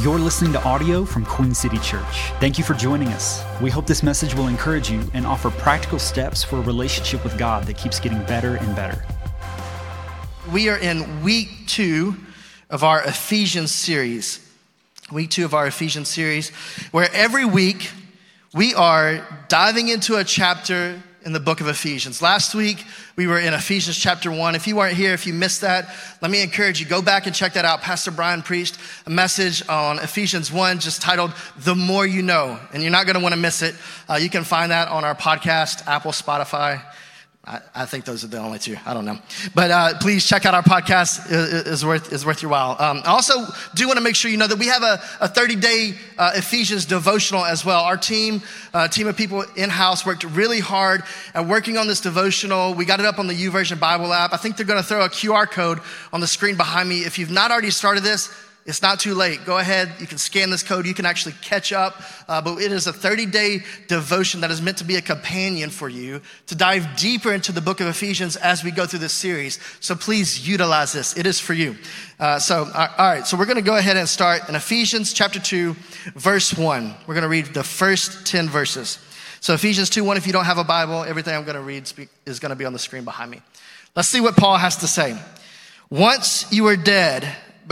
You're listening to audio from Queen City Church. Thank you for joining us. We hope this message will encourage you and offer practical steps for a relationship with God that keeps getting better and better. We are in week two of our Ephesians series. Week two of our Ephesians series, where every week we are diving into a chapter in the book of Ephesians. Last week, we were in Ephesians chapter 1. If you weren't here, if you missed that, let me encourage you, go back and check that out. Pastor Brian preached a message on Ephesians 1 just titled, The More You Know. And you're not going to want to miss it. Uh, you can find that on our podcast, Apple, Spotify, I, I, think those are the only two. I don't know. But uh, please check out our podcast. Is worth, is worth your while. Um, I also do want to make sure you know that we have a, a 30 day uh, Ephesians devotional as well. Our team, uh, team of people in house, worked really hard at working on this devotional. We got it up on the YouVersion Bible app. I think they're going to throw a QR code on the screen behind me. If you've not already started this, it's not too late. Go ahead. You can scan this code. You can actually catch up. Uh, but it is a 30 day devotion that is meant to be a companion for you to dive deeper into the book of Ephesians as we go through this series. So please utilize this. It is for you. Uh, so, all right. So we're going to go ahead and start in Ephesians chapter 2, verse 1. We're going to read the first 10 verses. So Ephesians 2, 1, if you don't have a Bible, everything I'm going to read is going to be on the screen behind me. Let's see what Paul has to say. Once you were dead,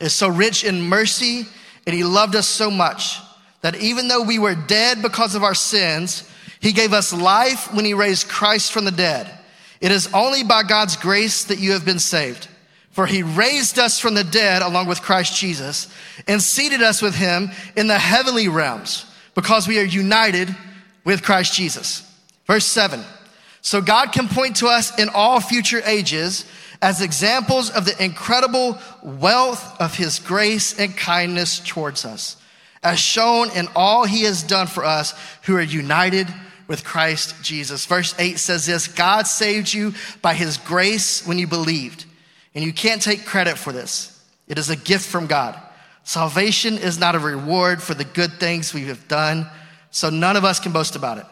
is so rich in mercy and he loved us so much that even though we were dead because of our sins, he gave us life when he raised Christ from the dead. It is only by God's grace that you have been saved. For he raised us from the dead along with Christ Jesus and seated us with him in the heavenly realms because we are united with Christ Jesus. Verse seven. So God can point to us in all future ages as examples of the incredible wealth of his grace and kindness towards us, as shown in all he has done for us who are united with Christ Jesus. Verse 8 says this God saved you by his grace when you believed, and you can't take credit for this. It is a gift from God. Salvation is not a reward for the good things we have done, so none of us can boast about it.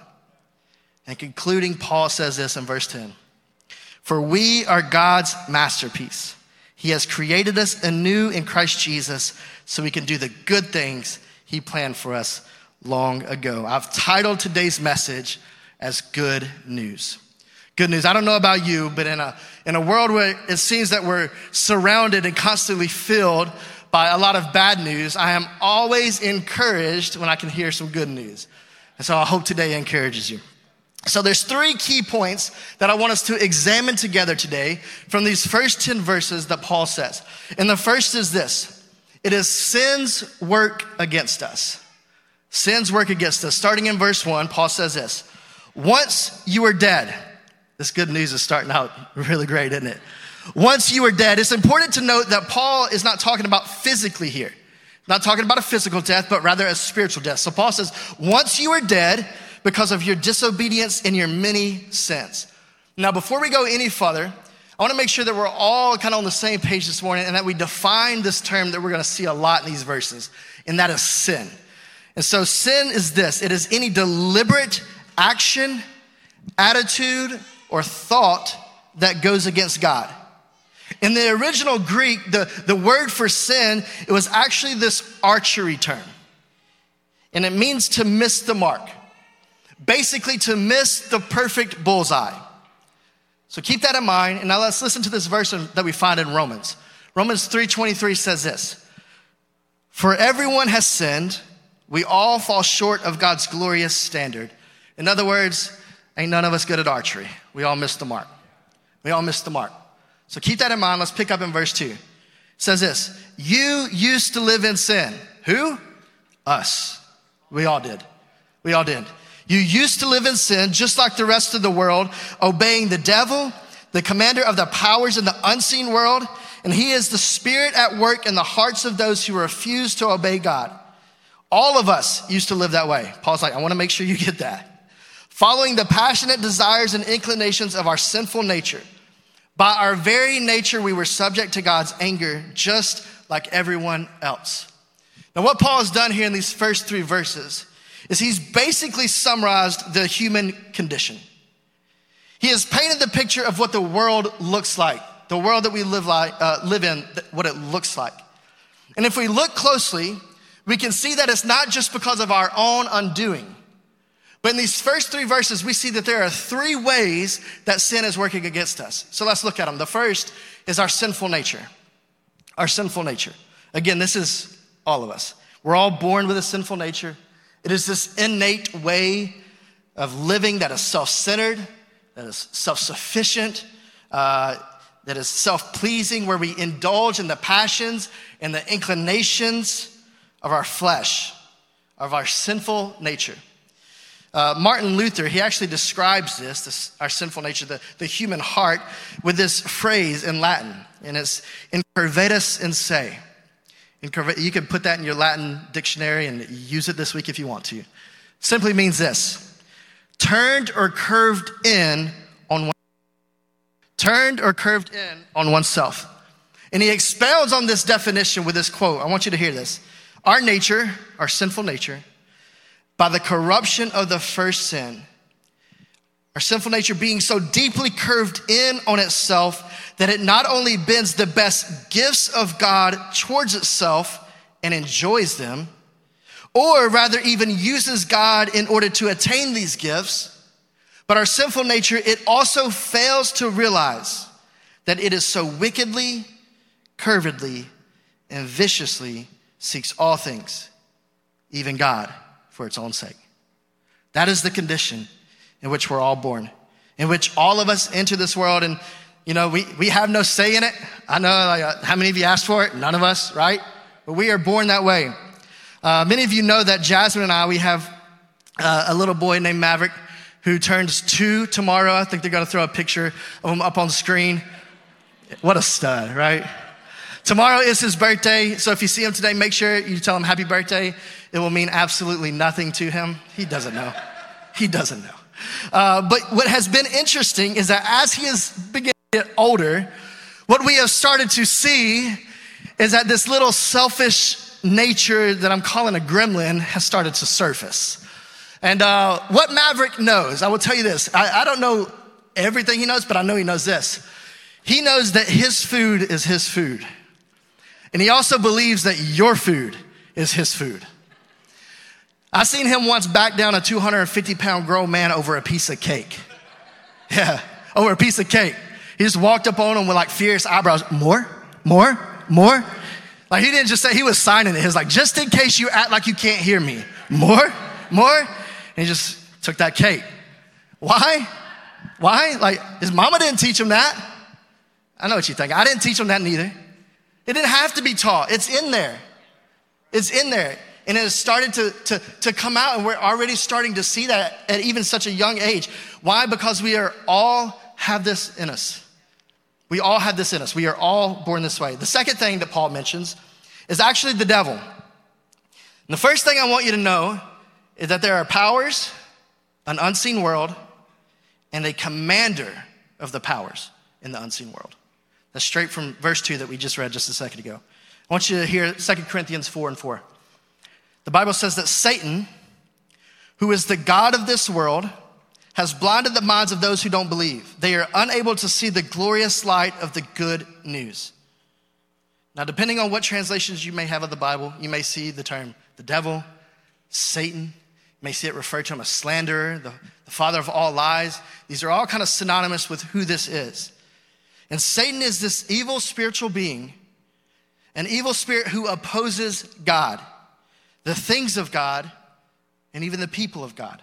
And concluding, Paul says this in verse 10 for we are God's masterpiece. He has created us anew in Christ Jesus so we can do the good things He planned for us long ago. I've titled today's message as Good News. Good news. I don't know about you, but in a, in a world where it seems that we're surrounded and constantly filled by a lot of bad news, I am always encouraged when I can hear some good news. And so I hope today encourages you. So there's three key points that I want us to examine together today from these first 10 verses that Paul says. And the first is this. It is sin's work against us. Sin's work against us. Starting in verse one, Paul says this. Once you were dead. This good news is starting out really great, isn't it? Once you were dead. It's important to note that Paul is not talking about physically here. Not talking about a physical death, but rather a spiritual death. So Paul says, once you were dead, because of your disobedience and your many sins. Now, before we go any further, I want to make sure that we're all kind of on the same page this morning and that we define this term that we're going to see a lot in these verses, and that is sin. And so, sin is this it is any deliberate action, attitude, or thought that goes against God. In the original Greek, the, the word for sin, it was actually this archery term. And it means to miss the mark basically to miss the perfect bullseye. So keep that in mind. And now let's listen to this verse that we find in Romans. Romans 3:23 says this. For everyone has sinned, we all fall short of God's glorious standard. In other words, ain't none of us good at archery. We all miss the mark. We all miss the mark. So keep that in mind. Let's pick up in verse 2. It says this, you used to live in sin. Who? Us. We all did. We all did. You used to live in sin just like the rest of the world, obeying the devil, the commander of the powers in the unseen world, and he is the spirit at work in the hearts of those who refuse to obey God. All of us used to live that way. Paul's like, I want to make sure you get that. Following the passionate desires and inclinations of our sinful nature. By our very nature, we were subject to God's anger just like everyone else. Now, what Paul has done here in these first three verses is he's basically summarized the human condition. He has painted the picture of what the world looks like, the world that we live, like, uh, live in, what it looks like. And if we look closely, we can see that it's not just because of our own undoing. But in these first three verses, we see that there are three ways that sin is working against us. So let's look at them. The first is our sinful nature. Our sinful nature. Again, this is all of us. We're all born with a sinful nature. It is this innate way of living that is self centered, that is self sufficient, uh, that is self pleasing, where we indulge in the passions and the inclinations of our flesh, of our sinful nature. Uh, Martin Luther, he actually describes this, this, our sinful nature, the, the human heart, with this phrase in Latin, and it's incurvatus in se. You can put that in your Latin dictionary and use it this week if you want to. Simply means this turned or curved in on one turned or curved in on oneself. And he expounds on this definition with this quote. I want you to hear this. Our nature, our sinful nature, by the corruption of the first sin, our sinful nature being so deeply curved in on itself that it not only bends the best gifts of God towards itself and enjoys them, or rather even uses God in order to attain these gifts, but our sinful nature, it also fails to realize that it is so wickedly, curvedly, and viciously seeks all things, even God, for its own sake. That is the condition in which we're all born, in which all of us enter this world and you know, we, we have no say in it. I know like, uh, how many of you asked for it? None of us, right? But we are born that way. Uh, many of you know that Jasmine and I, we have uh, a little boy named Maverick who turns two tomorrow. I think they're going to throw a picture of him up on the screen. What a stud, right? Tomorrow is his birthday, so if you see him today, make sure you tell him happy birthday. It will mean absolutely nothing to him. He doesn't know. He doesn't know. Uh, but what has been interesting is that as he is beginning get older, what we have started to see is that this little selfish nature that I'm calling a gremlin has started to surface. And uh, what Maverick knows, I will tell you this I, I don't know everything he knows, but I know he knows this. He knows that his food is his food. And he also believes that your food is his food. I seen him once back down a 250 pound grown man over a piece of cake. Yeah, over a piece of cake. He just walked up on him with like fierce eyebrows. More, more, more. Like he didn't just say he was signing it. He was like, just in case you act like you can't hear me. More, more. And he just took that cake. Why? Why? Like his mama didn't teach him that. I know what you think. I didn't teach him that neither. It didn't have to be taught. It's in there. It's in there. And it has started to, to, to come out, and we're already starting to see that at even such a young age. Why? Because we are all have this in us. We all have this in us. We are all born this way. The second thing that Paul mentions is actually the devil. And the first thing I want you to know is that there are powers, an unseen world, and a commander of the powers in the unseen world. That's straight from verse 2 that we just read just a second ago. I want you to hear 2 Corinthians 4 and 4. The Bible says that Satan, who is the God of this world, has blinded the minds of those who don't believe. They are unable to see the glorious light of the good news. Now, depending on what translations you may have of the Bible, you may see the term the devil, Satan. You may see it referred to him as slanderer, the, the father of all lies. These are all kind of synonymous with who this is. And Satan is this evil spiritual being, an evil spirit who opposes God, the things of God, and even the people of God.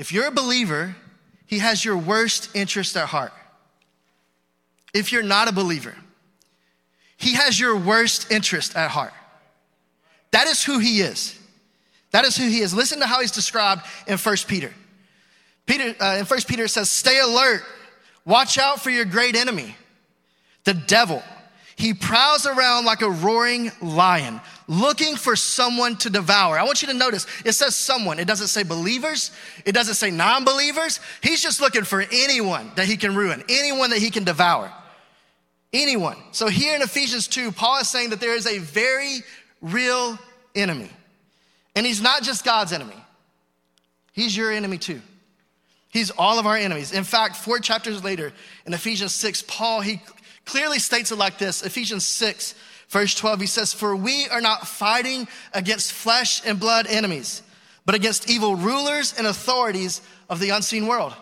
If you're a believer, he has your worst interest at heart. If you're not a believer, he has your worst interest at heart. That is who he is. That is who he is. Listen to how he's described in 1 Peter. Peter uh, in 1 Peter says, "Stay alert Watch out for your great enemy, the devil. He prowls around like a roaring lion, looking for someone to devour. I want you to notice it says someone. It doesn't say believers. It doesn't say non believers. He's just looking for anyone that he can ruin, anyone that he can devour. Anyone. So here in Ephesians 2, Paul is saying that there is a very real enemy. And he's not just God's enemy, he's your enemy too. He's all of our enemies. In fact, four chapters later in Ephesians 6, Paul, he clearly states it like this Ephesians 6, verse 12, he says, For we are not fighting against flesh and blood enemies, but against evil rulers and authorities of the unseen world,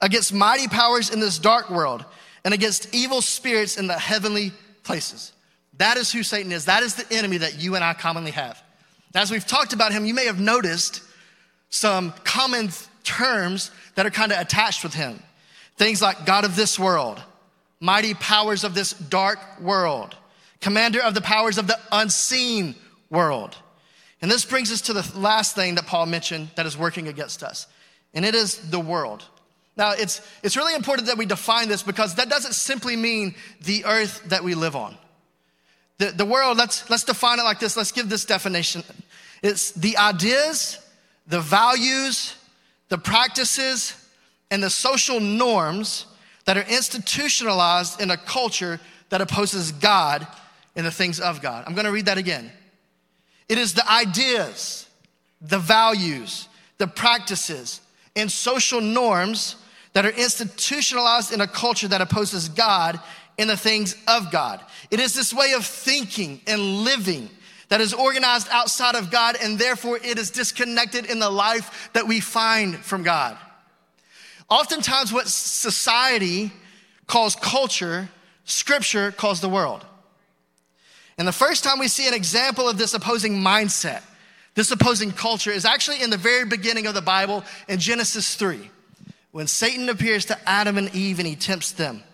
against mighty powers in this dark world, and against evil spirits in the heavenly places. That is who Satan is. That is the enemy that you and I commonly have. As we've talked about him, you may have noticed some common terms that are kind of attached with him. Things like God of this world, mighty powers of this dark world, commander of the powers of the unseen world. And this brings us to the last thing that Paul mentioned that is working against us, and it is the world. Now, it's, it's really important that we define this because that doesn't simply mean the earth that we live on. The, the world, let's, let's define it like this. Let's give this definition. It's the ideas, the values, the practices, and the social norms that are institutionalized in a culture that opposes God and the things of God. I'm going to read that again. It is the ideas, the values, the practices, and social norms that are institutionalized in a culture that opposes God in the things of God. It is this way of thinking and living that is organized outside of God, and therefore it is disconnected in the life that we find from God. Oftentimes, what society calls culture, scripture calls the world. And the first time we see an example of this opposing mindset, this opposing culture, is actually in the very beginning of the Bible in Genesis 3, when Satan appears to Adam and Eve and he tempts them.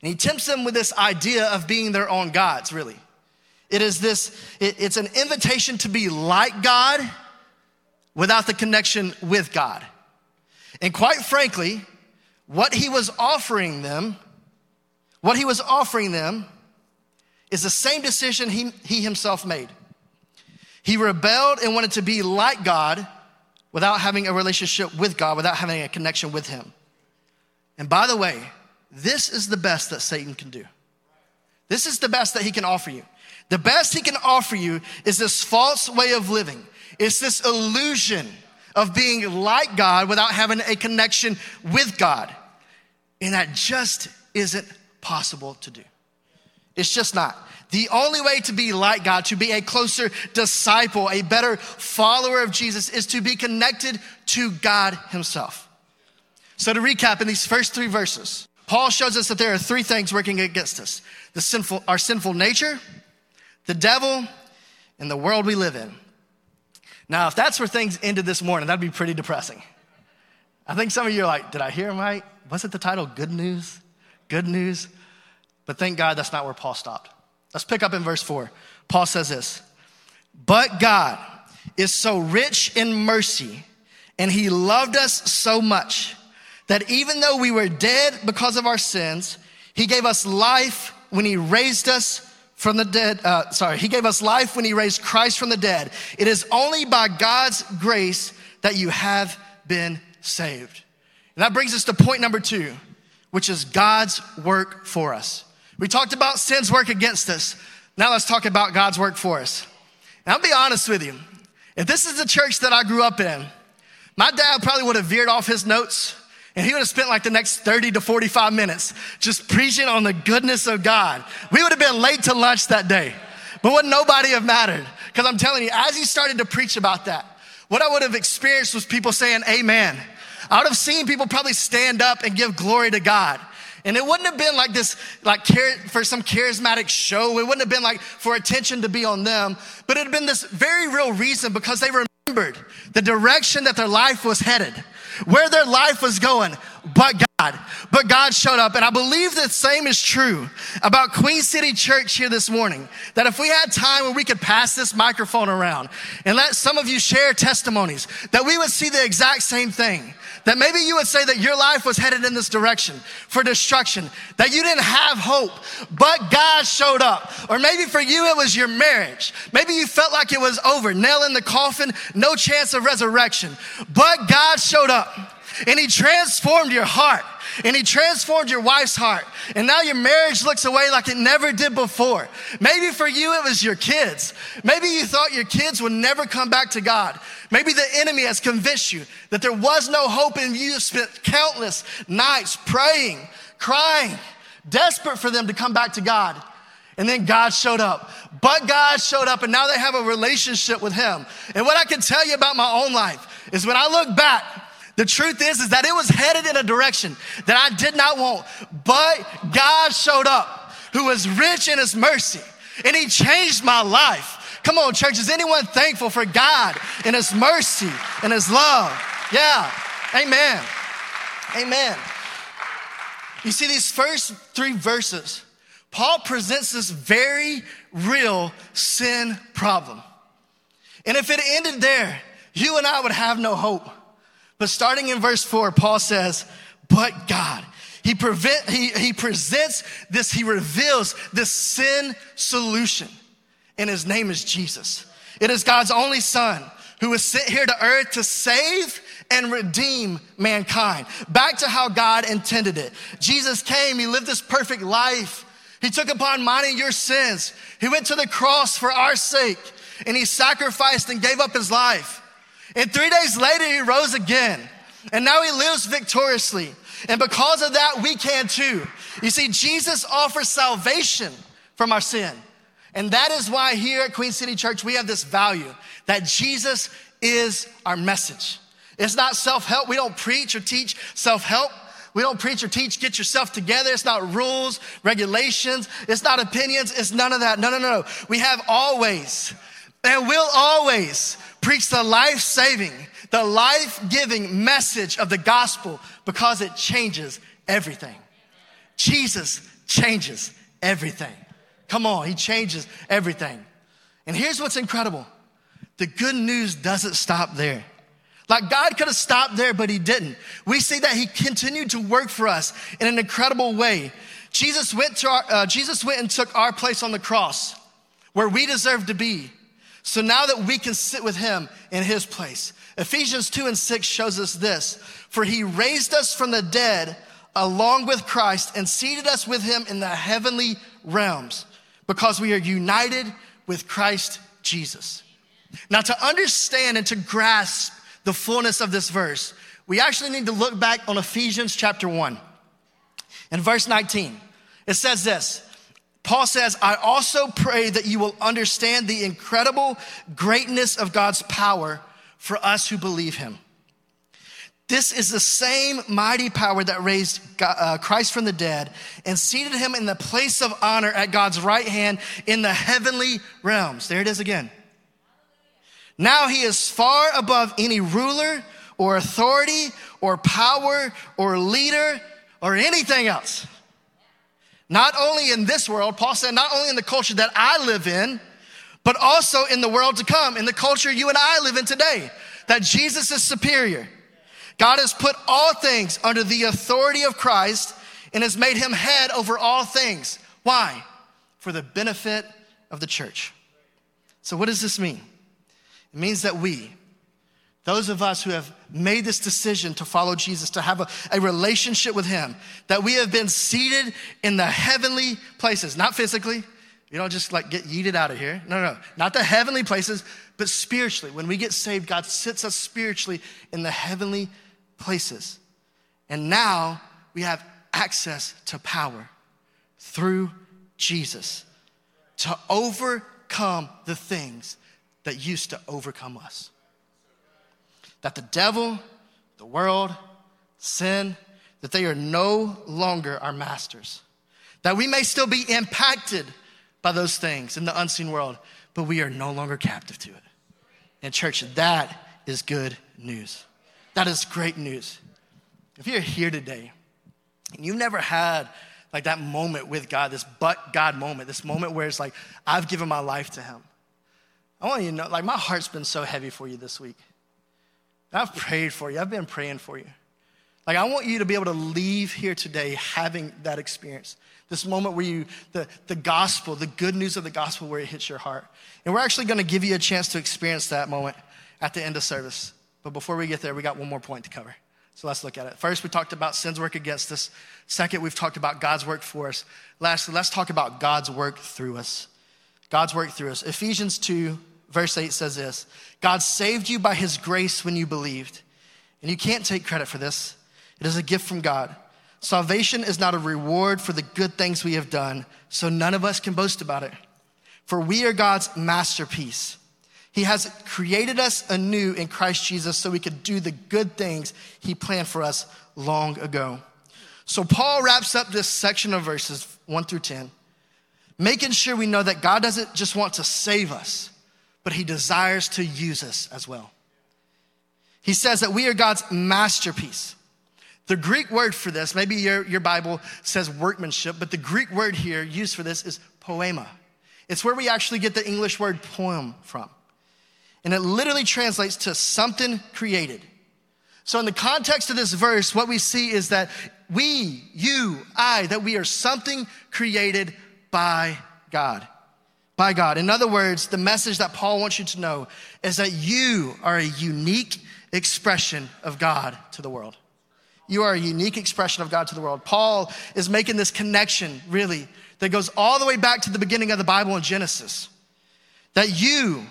And he tempts them with this idea of being their own gods, really. It is this, it, it's an invitation to be like God without the connection with God. And quite frankly, what he was offering them, what he was offering them is the same decision he, he himself made. He rebelled and wanted to be like God without having a relationship with God, without having a connection with him. And by the way, this is the best that Satan can do. This is the best that he can offer you. The best he can offer you is this false way of living. It's this illusion of being like God without having a connection with God. And that just isn't possible to do. It's just not. The only way to be like God, to be a closer disciple, a better follower of Jesus, is to be connected to God Himself. So, to recap in these first three verses, Paul shows us that there are three things working against us the sinful, our sinful nature, the devil, and the world we live in. Now, if that's where things ended this morning, that'd be pretty depressing. I think some of you are like, did I hear him right? Was it the title Good News? Good News? But thank God that's not where Paul stopped. Let's pick up in verse 4. Paul says this But God is so rich in mercy, and he loved us so much that even though we were dead because of our sins, he gave us life when he raised us from the dead. Uh, sorry, he gave us life when he raised Christ from the dead. It is only by God's grace that you have been saved. And that brings us to point number two, which is God's work for us. We talked about sin's work against us. Now let's talk about God's work for us. And I'll be honest with you. If this is the church that I grew up in, my dad probably would have veered off his notes and he would have spent like the next 30 to 45 minutes just preaching on the goodness of God. We would have been late to lunch that day, but would nobody have mattered? Because I'm telling you, as he started to preach about that, what I would have experienced was people saying, Amen. I would have seen people probably stand up and give glory to God. And it wouldn't have been like this, like for some charismatic show. It wouldn't have been like for attention to be on them, but it had been this very real reason because they remembered the direction that their life was headed where their life was going. But God, but God showed up. And I believe the same is true about Queen City Church here this morning. That if we had time where we could pass this microphone around and let some of you share testimonies, that we would see the exact same thing. That maybe you would say that your life was headed in this direction for destruction, that you didn't have hope, but God showed up. Or maybe for you it was your marriage. Maybe you felt like it was over, nail in the coffin, no chance of resurrection, but God showed up and he transformed your heart and he transformed your wife's heart. And now your marriage looks away like it never did before. Maybe for you, it was your kids. Maybe you thought your kids would never come back to God. Maybe the enemy has convinced you that there was no hope and you have spent countless nights praying, crying, desperate for them to come back to God. And then God showed up. But God showed up and now they have a relationship with Him. And what I can tell you about my own life is when I look back, the truth is, is that it was headed in a direction that I did not want, but God showed up, who was rich in his mercy, and he changed my life. Come on, church, is anyone thankful for God and his mercy and his love? Yeah, amen. Amen. You see, these first three verses, Paul presents this very real sin problem. And if it ended there, you and I would have no hope. But starting in verse four, Paul says, but God. He, prevent, he, he presents this, he reveals this sin solution. And his name is Jesus. It is God's only son who was sent here to earth to save and redeem mankind back to how God intended it. Jesus came, he lived this perfect life. He took upon mine and your sins. He went to the cross for our sake and he sacrificed and gave up his life. And three days later, he rose again. And now he lives victoriously. And because of that, we can too. You see, Jesus offers salvation from our sin. And that is why here at Queen City Church, we have this value that Jesus is our message. It's not self help. We don't preach or teach self help. We don't preach or teach get yourself together. It's not rules, regulations. It's not opinions. It's none of that. No, no, no, no. We have always and will always preach the life saving, the life giving message of the gospel because it changes everything. Jesus changes everything. Come on, he changes everything. And here's what's incredible the good news doesn't stop there. Like God could have stopped there, but he didn't. We see that he continued to work for us in an incredible way. Jesus went, to our, uh, Jesus went and took our place on the cross where we deserve to be. So now that we can sit with him in his place. Ephesians 2 and 6 shows us this For he raised us from the dead along with Christ and seated us with him in the heavenly realms because we are united with Christ Jesus. Now, to understand and to grasp the fullness of this verse, we actually need to look back on Ephesians chapter 1. In verse 19, it says this Paul says, I also pray that you will understand the incredible greatness of God's power for us who believe him. This is the same mighty power that raised uh, Christ from the dead and seated him in the place of honor at God's right hand in the heavenly realms. There it is again. Now he is far above any ruler or authority or power or leader or anything else. Not only in this world, Paul said, not only in the culture that I live in, but also in the world to come, in the culture you and I live in today, that Jesus is superior. God has put all things under the authority of Christ and has made him head over all things. Why? For the benefit of the church. So, what does this mean? It means that we, those of us who have made this decision to follow Jesus, to have a, a, relationship with Him, that we have been seated in the heavenly places, not physically. You don't just like get yeeted out of here. No, no, not the heavenly places, but spiritually. When we get saved, God sits us spiritually in the heavenly places. And now we have access to power through Jesus to overcome the things that used to overcome us that the devil, the world, sin, that they are no longer our masters. That we may still be impacted by those things in the unseen world, but we are no longer captive to it. And, church, that is good news. That is great news. If you're here today and you've never had like that moment with God, this but God moment, this moment where it's like, I've given my life to Him. I want you to know, like, my heart's been so heavy for you this week. I've prayed for you, I've been praying for you. Like, I want you to be able to leave here today having that experience. This moment where you, the, the gospel, the good news of the gospel, where it hits your heart. And we're actually gonna give you a chance to experience that moment at the end of service. But before we get there, we got one more point to cover. So let's look at it. First, we talked about sin's work against us. Second, we've talked about God's work for us. Lastly, let's talk about God's work through us. God's work through us. Ephesians 2, verse 8 says this God saved you by his grace when you believed. And you can't take credit for this, it is a gift from God. Salvation is not a reward for the good things we have done, so none of us can boast about it. For we are God's masterpiece. He has created us anew in Christ Jesus so we could do the good things He planned for us long ago. So, Paul wraps up this section of verses 1 through 10, making sure we know that God doesn't just want to save us, but He desires to use us as well. He says that we are God's masterpiece. The Greek word for this, maybe your, your Bible says workmanship, but the Greek word here used for this is poema. It's where we actually get the English word poem from. And it literally translates to something created. So, in the context of this verse, what we see is that we, you, I, that we are something created by God. By God. In other words, the message that Paul wants you to know is that you are a unique expression of God to the world. You are a unique expression of God to the world. Paul is making this connection, really, that goes all the way back to the beginning of the Bible in Genesis. That you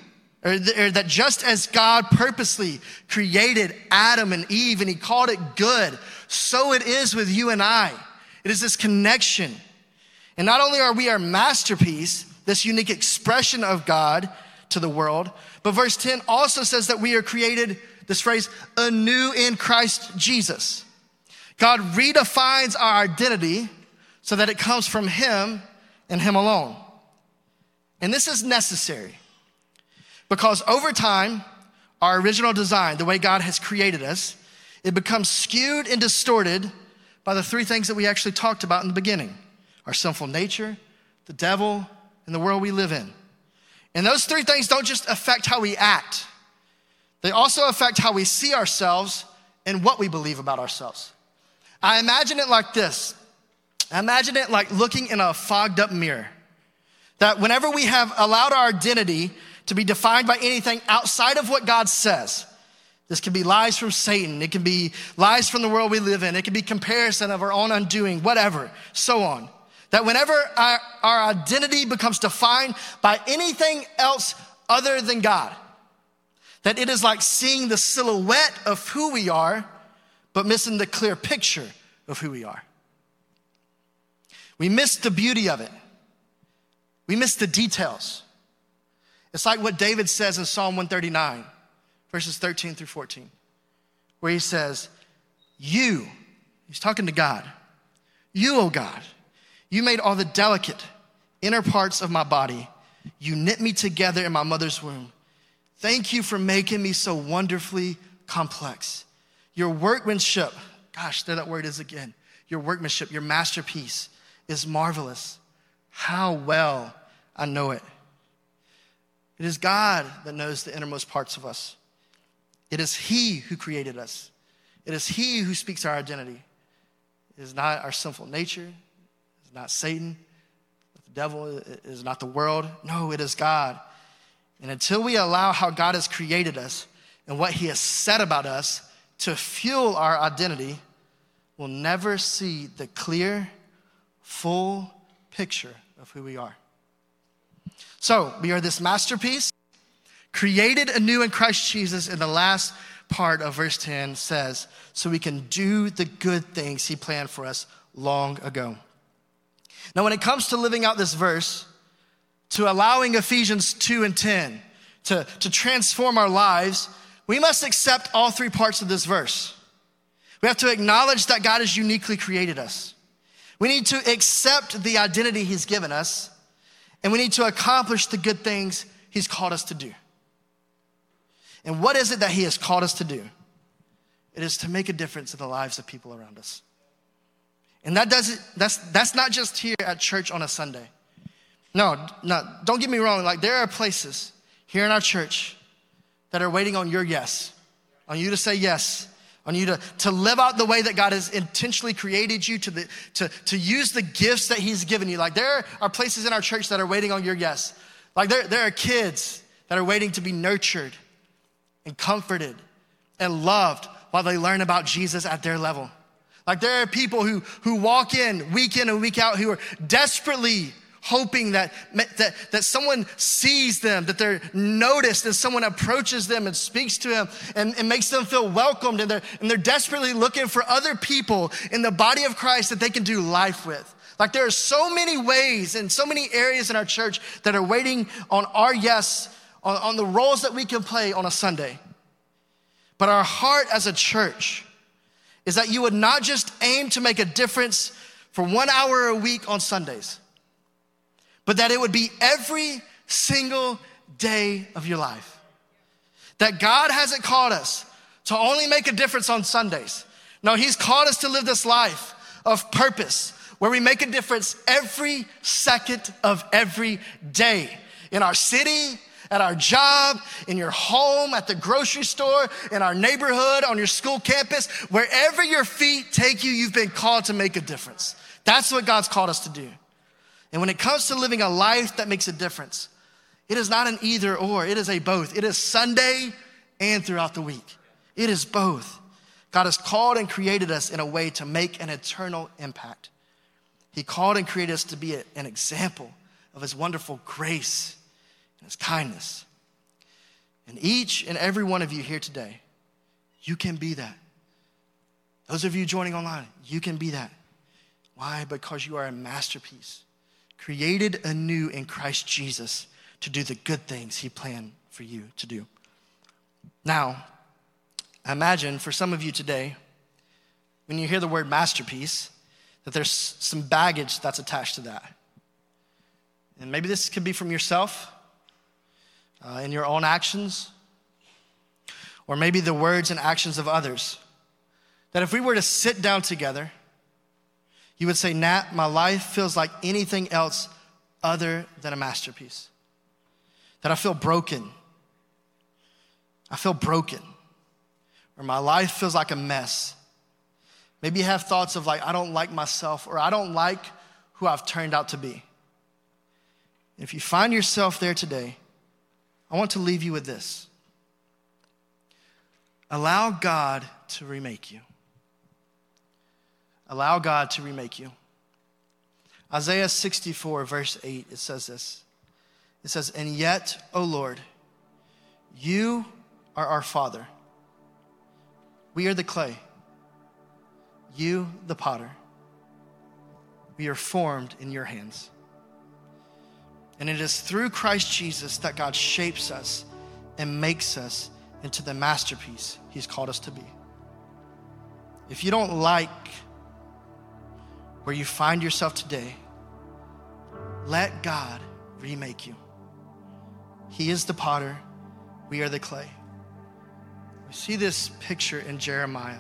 or, or that just as God purposely created Adam and Eve and he called it good, so it is with you and I. It is this connection. And not only are we our masterpiece, this unique expression of God to the world, but verse 10 also says that we are created, this phrase, anew in Christ Jesus. God redefines our identity so that it comes from Him and Him alone. And this is necessary. Because over time, our original design, the way God has created us, it becomes skewed and distorted by the three things that we actually talked about in the beginning our sinful nature, the devil, and the world we live in. And those three things don't just affect how we act, they also affect how we see ourselves and what we believe about ourselves. I imagine it like this I imagine it like looking in a fogged up mirror. That whenever we have allowed our identity to be defined by anything outside of what God says. This can be lies from Satan. It can be lies from the world we live in. It can be comparison of our own undoing, whatever, so on. That whenever our, our identity becomes defined by anything else other than God, that it is like seeing the silhouette of who we are, but missing the clear picture of who we are. We miss the beauty of it. We miss the details. It's like what David says in Psalm 139, verses 13 through 14, where he says, You, he's talking to God, you, O God, you made all the delicate inner parts of my body. You knit me together in my mother's womb. Thank you for making me so wonderfully complex. Your workmanship, gosh, there that word is again. Your workmanship, your masterpiece is marvelous. How well I know it. It is God that knows the innermost parts of us. It is He who created us. It is He who speaks our identity. It is not our sinful nature. It is not Satan. The devil is not the world. No, it is God. And until we allow how God has created us and what He has said about us to fuel our identity, we'll never see the clear, full picture of who we are. So we are this masterpiece, created anew in Christ Jesus. In the last part of verse 10 says, so we can do the good things he planned for us long ago. Now, when it comes to living out this verse, to allowing Ephesians 2 and 10 to, to transform our lives, we must accept all three parts of this verse. We have to acknowledge that God has uniquely created us. We need to accept the identity He's given us and we need to accomplish the good things He's called us to do. And what is it that He has called us to do? It is to make a difference in the lives of people around us. And that doesn't, that's, that's not just here at church on a Sunday. No, no, don't get me wrong. Like, there are places here in our church that are waiting on your yes, on you to say yes, on you to, to live out the way that God has intentionally created you, to, the, to, to use the gifts that He's given you. Like, there are places in our church that are waiting on your yes. Like, there, there are kids that are waiting to be nurtured and comforted and loved while they learn about Jesus at their level. Like there are people who, who walk in week in and week out who are desperately hoping that, that, that someone sees them, that they're noticed, and someone approaches them and speaks to them and, and makes them feel welcomed. And they're, and they're desperately looking for other people in the body of Christ that they can do life with. Like there are so many ways and so many areas in our church that are waiting on our yes, on, on the roles that we can play on a Sunday. But our heart as a church is that you would not just aim to make a difference for one hour a week on Sundays, but that it would be every single day of your life. That God hasn't called us to only make a difference on Sundays. No, He's called us to live this life of purpose where we make a difference every second of every day in our city, at our job, in your home, at the grocery store, in our neighborhood, on your school campus, wherever your feet take you, you've been called to make a difference. That's what God's called us to do. And when it comes to living a life that makes a difference, it is not an either or, it is a both. It is Sunday and throughout the week. It is both. God has called and created us in a way to make an eternal impact. He called and created us to be an example of His wonderful grace and kindness. And each and every one of you here today, you can be that. Those of you joining online, you can be that. Why? Because you are a masterpiece, created anew in Christ Jesus to do the good things He planned for you to do. Now, imagine for some of you today, when you hear the word masterpiece, that there's some baggage that's attached to that. And maybe this could be from yourself, uh, in your own actions, or maybe the words and actions of others. That if we were to sit down together, you would say, Nat, my life feels like anything else other than a masterpiece. That I feel broken. I feel broken. Or my life feels like a mess. Maybe you have thoughts of like, I don't like myself, or I don't like who I've turned out to be. If you find yourself there today, I want to leave you with this allow God to remake you. Allow God to remake you. Isaiah 64, verse 8, it says this. It says, And yet, O Lord, you are our Father. We are the clay, you the potter. We are formed in your hands. And it is through Christ Jesus that God shapes us and makes us into the masterpiece He's called us to be. If you don't like where you find yourself today, let God remake you. He is the potter, we are the clay. We see this picture in Jeremiah,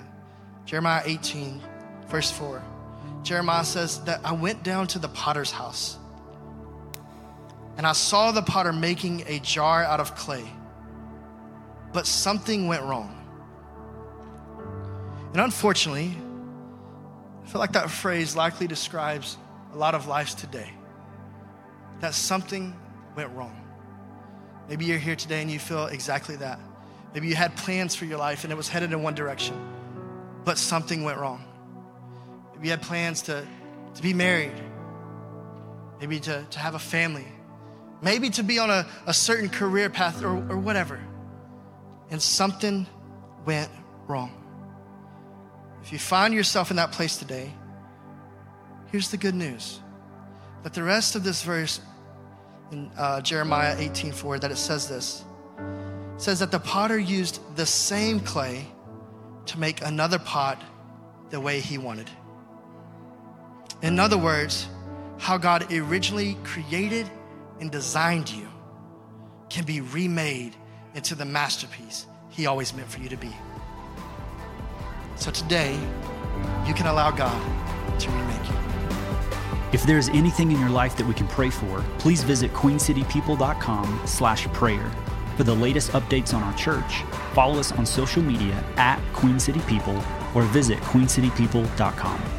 Jeremiah 18, verse 4. Jeremiah says that I went down to the potter's house and I saw the potter making a jar out of clay. But something went wrong. And unfortunately, I feel like that phrase likely describes a lot of lives today. That something went wrong. Maybe you're here today and you feel exactly that. Maybe you had plans for your life and it was headed in one direction, but something went wrong. Maybe you had plans to, to be married, maybe to, to have a family, maybe to be on a, a certain career path or, or whatever. And something went wrong. If you find yourself in that place today, here's the good news that the rest of this verse in uh, Jeremiah 18:4 that it says this. It says that the potter used the same clay to make another pot the way he wanted. In other words, how God originally created and designed you can be remade into the masterpiece He always meant for you to be. So today, you can allow God to remake you. If there is anything in your life that we can pray for, please visit queencitypeople.com slash prayer. For the latest updates on our church, follow us on social media at Queen City People or visit queencitypeople.com.